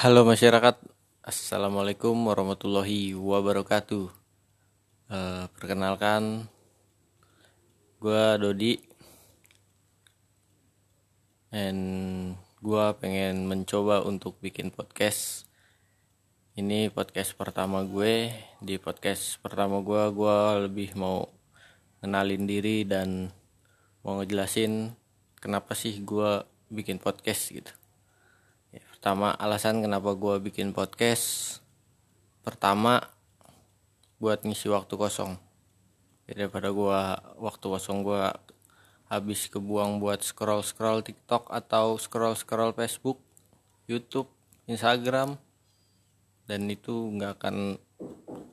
Halo masyarakat, assalamualaikum warahmatullahi wabarakatuh. Uh, perkenalkan, gue Dodi, and gue pengen mencoba untuk bikin podcast. Ini podcast pertama gue. Di podcast pertama gue, gue lebih mau kenalin diri dan mau ngejelasin kenapa sih gue bikin podcast gitu pertama alasan kenapa gue bikin podcast pertama buat ngisi waktu kosong. Jadi daripada gue waktu kosong gue habis kebuang buat scroll scroll TikTok atau scroll scroll Facebook YouTube Instagram dan itu nggak akan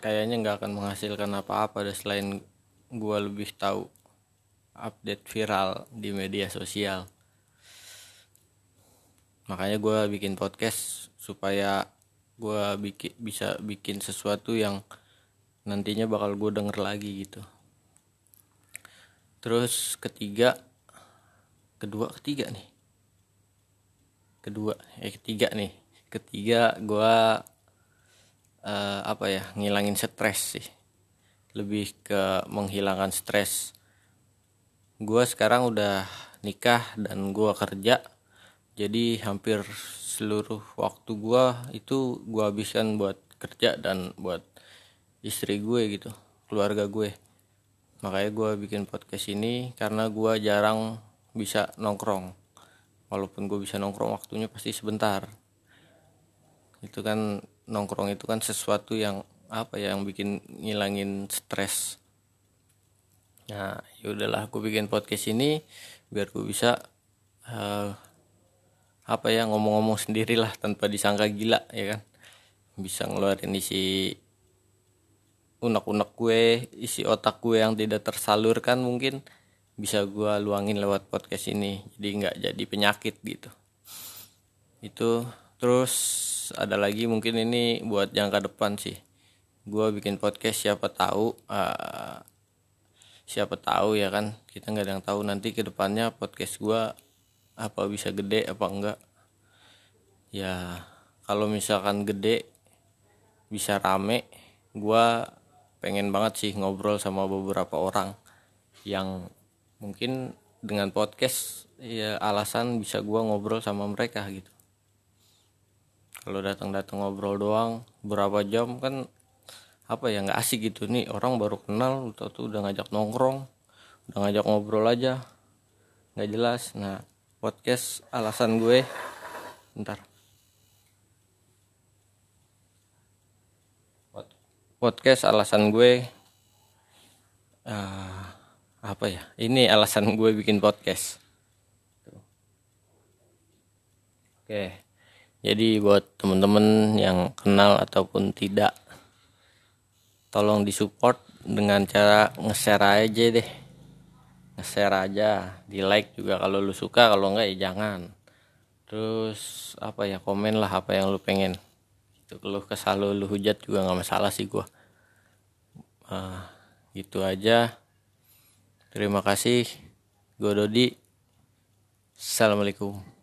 kayaknya nggak akan menghasilkan apa-apa selain gue lebih tahu update viral di media sosial makanya gue bikin podcast supaya gue bikin bisa bikin sesuatu yang nantinya bakal gue denger lagi gitu. Terus ketiga kedua ketiga nih. Kedua eh ketiga nih. Ketiga gue uh, apa ya ngilangin stres sih. Lebih ke menghilangkan stres. Gue sekarang udah nikah dan gue kerja jadi hampir seluruh waktu gua itu gua habiskan buat kerja dan buat istri gue gitu keluarga gue. Makanya gue bikin podcast ini karena gue jarang bisa nongkrong. Walaupun gue bisa nongkrong waktunya pasti sebentar. Itu kan nongkrong itu kan sesuatu yang apa ya yang bikin ngilangin stres. Nah yaudahlah aku bikin podcast ini biar gue bisa uh, apa ya ngomong-ngomong sendirilah tanpa disangka gila ya kan? Bisa ngeluarin isi unek-unek gue isi otak gue yang tidak tersalurkan mungkin bisa gue luangin lewat podcast ini jadi nggak jadi penyakit gitu. Itu terus ada lagi mungkin ini buat jangka depan sih. Gue bikin podcast siapa tahu uh, siapa tahu ya kan kita nggak ada yang tahu nanti ke depannya podcast gue apa bisa gede apa enggak ya kalau misalkan gede bisa rame gua pengen banget sih ngobrol sama beberapa orang yang mungkin dengan podcast ya alasan bisa gua ngobrol sama mereka gitu. Kalau datang-datang ngobrol doang berapa jam kan apa ya nggak asik gitu. Nih orang baru kenal atau tuh udah ngajak nongkrong udah ngajak ngobrol aja. Nggak jelas. Nah podcast alasan gue ntar podcast alasan gue uh, apa ya? Ini alasan gue bikin podcast. Oke jadi buat temen-temen yang kenal ataupun tidak tolong disupport dengan cara nge-share aja deh. Nge-share aja di like juga kalau lu suka kalau enggak ya jangan. Terus apa ya komen lah apa yang lu pengen itu kalau kesal lu, lu hujat juga nggak masalah sih gua. Uh, gitu aja. Terima kasih. Gue Dodi. Assalamualaikum